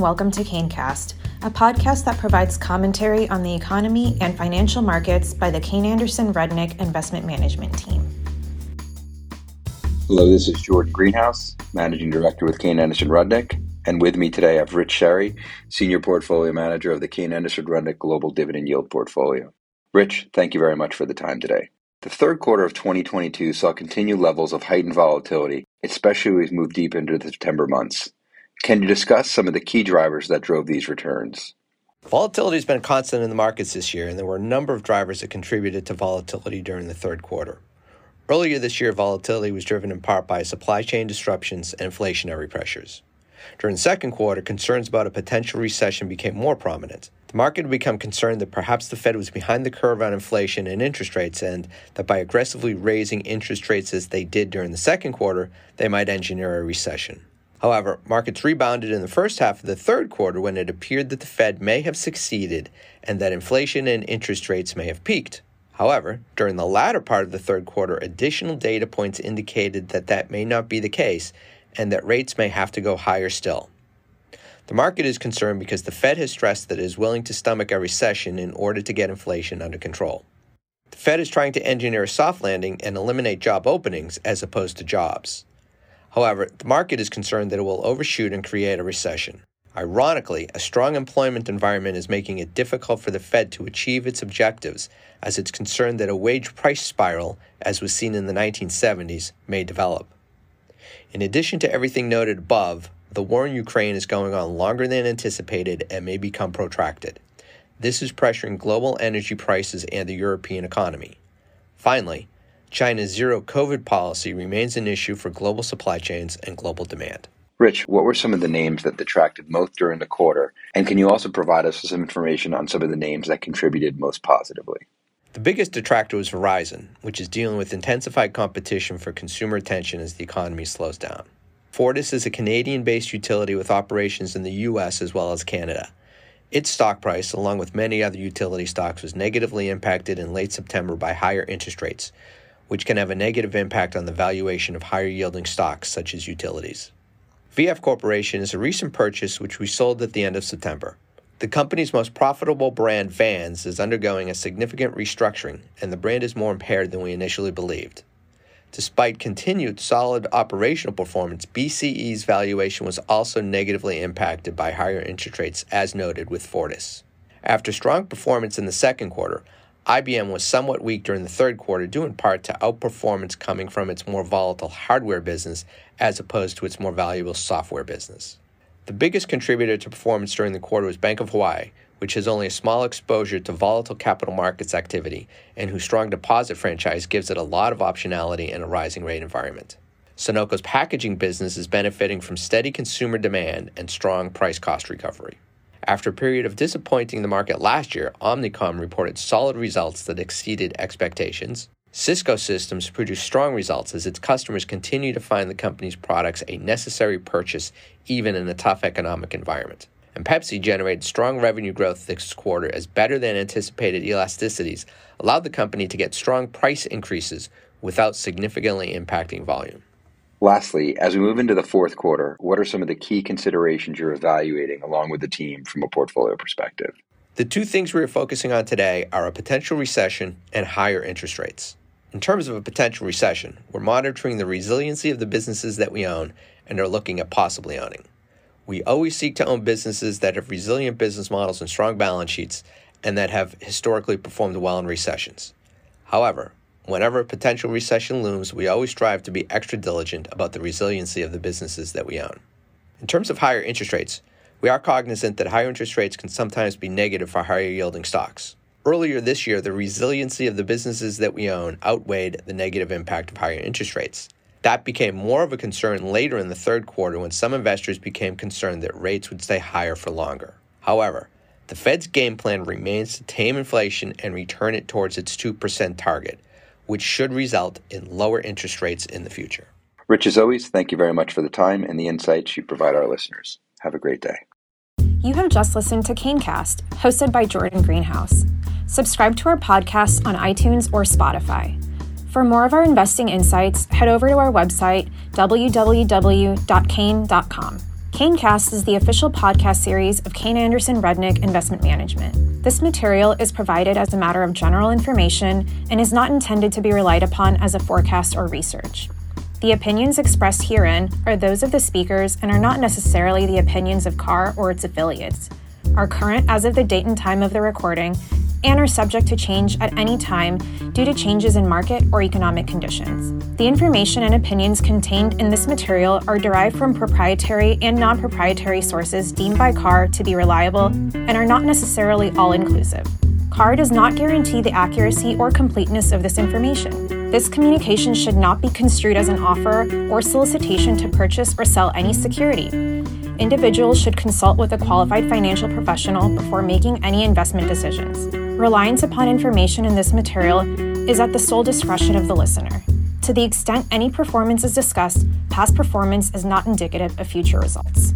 welcome to KayneCast, a podcast that provides commentary on the economy and financial markets by the Kayne Anderson Rudnick Investment Management Team. Hello, this is Jordan Greenhouse, Managing Director with Kayne Anderson Rudnick. And with me today, I have Rich Sherry, Senior Portfolio Manager of the Kayne Anderson Rudnick Global Dividend Yield Portfolio. Rich, thank you very much for the time today. The third quarter of 2022 saw continued levels of heightened volatility, especially as we moved deep into the September months. Can you discuss some of the key drivers that drove these returns? Volatility has been constant in the markets this year, and there were a number of drivers that contributed to volatility during the third quarter. Earlier this year, volatility was driven in part by supply chain disruptions and inflationary pressures. During the second quarter, concerns about a potential recession became more prominent. The market had become concerned that perhaps the Fed was behind the curve on inflation and interest rates, and that by aggressively raising interest rates as they did during the second quarter, they might engineer a recession. However, markets rebounded in the first half of the third quarter when it appeared that the Fed may have succeeded and that inflation and interest rates may have peaked. However, during the latter part of the third quarter, additional data points indicated that that may not be the case and that rates may have to go higher still. The market is concerned because the Fed has stressed that it is willing to stomach a recession in order to get inflation under control. The Fed is trying to engineer a soft landing and eliminate job openings as opposed to jobs. However, the market is concerned that it will overshoot and create a recession. Ironically, a strong employment environment is making it difficult for the Fed to achieve its objectives, as it's concerned that a wage price spiral, as was seen in the 1970s, may develop. In addition to everything noted above, the war in Ukraine is going on longer than anticipated and may become protracted. This is pressuring global energy prices and the European economy. Finally, China's zero COVID policy remains an issue for global supply chains and global demand. Rich, what were some of the names that detracted most during the quarter? And can you also provide us with some information on some of the names that contributed most positively? The biggest detractor was Verizon, which is dealing with intensified competition for consumer attention as the economy slows down. Fortis is a Canadian based utility with operations in the U.S. as well as Canada. Its stock price, along with many other utility stocks, was negatively impacted in late September by higher interest rates, which can have a negative impact on the valuation of higher yielding stocks such as utilities. VF Corporation is a recent purchase which we sold at the end of September. The company's most profitable brand, Vans, is undergoing a significant restructuring, and the brand is more impaired than we initially believed. Despite continued solid operational performance, BCE's valuation was also negatively impacted by higher interest rates, as noted with Fortis. After strong performance in the second quarter, IBM was somewhat weak during the third quarter, due in part to outperformance coming from its more volatile hardware business as opposed to its more valuable software business. The biggest contributor to performance during the quarter was Bank of Hawaii, which has only a small exposure to volatile capital markets activity and whose strong deposit franchise gives it a lot of optionality in a rising rate environment. Sonoco's packaging business is benefiting from steady consumer demand and strong price cost recovery. After a period of disappointing the market last year, Omnicom reported solid results that exceeded expectations. Cisco Systems produced strong results as its customers continue to find the company's products a necessary purchase even in a tough economic environment and Pepsi generated strong revenue growth this quarter as better than anticipated elasticities allowed the company to get strong price increases without significantly impacting volume. Lastly, as we move into the fourth quarter, what are some of the key considerations you're evaluating along with the team from a portfolio perspective? The two things we are focusing on today are a potential recession and higher interest rates. In terms of a potential recession, we're monitoring the resiliency of the businesses that we own and are looking at possibly owning. We always seek to own businesses that have resilient business models and strong balance sheets and that have historically performed well in recessions. However, whenever a potential recession looms, we always strive to be extra diligent about the resiliency of the businesses that we own. In terms of higher interest rates, we are cognizant that higher interest rates can sometimes be negative for higher yielding stocks. Earlier this year, the resiliency of the businesses that we own outweighed the negative impact of higher interest rates. That became more of a concern later in the third quarter when some investors became concerned that rates would stay higher for longer. However, the Fed's game plan remains to tame inflation and return it towards its 2% target, which should result in lower interest rates in the future. Rich, as always, thank you very much for the time and the insights you provide our listeners. Have a great day. You have just listened to KayneCast, hosted by Jordan Greenhouse. Subscribe to our podcast on iTunes or Spotify. For more of our investing insights, head over to our website, www.kayne.com. KayneCast is the official podcast series of Kayne Anderson Rudnick Investment Management. This material is provided as a matter of general information and is not intended to be relied upon as a forecast or research. The opinions expressed herein are those of the speakers and are not necessarily the opinions of KAR or its affiliates, are current as of the date and time of the recording, and are subject to change at any time due to changes in market or economic conditions. The information and opinions contained in this material are derived from proprietary and non proprietary sources deemed by KAR to be reliable and are not necessarily all inclusive. KAR does not guarantee the accuracy or completeness of this information. This communication should not be construed as an offer or solicitation to purchase or sell any security. Individuals should consult with a qualified financial professional before making any investment decisions. Reliance upon information in this material is at the sole discretion of the listener. To the extent any performance is discussed, past performance is not indicative of future results.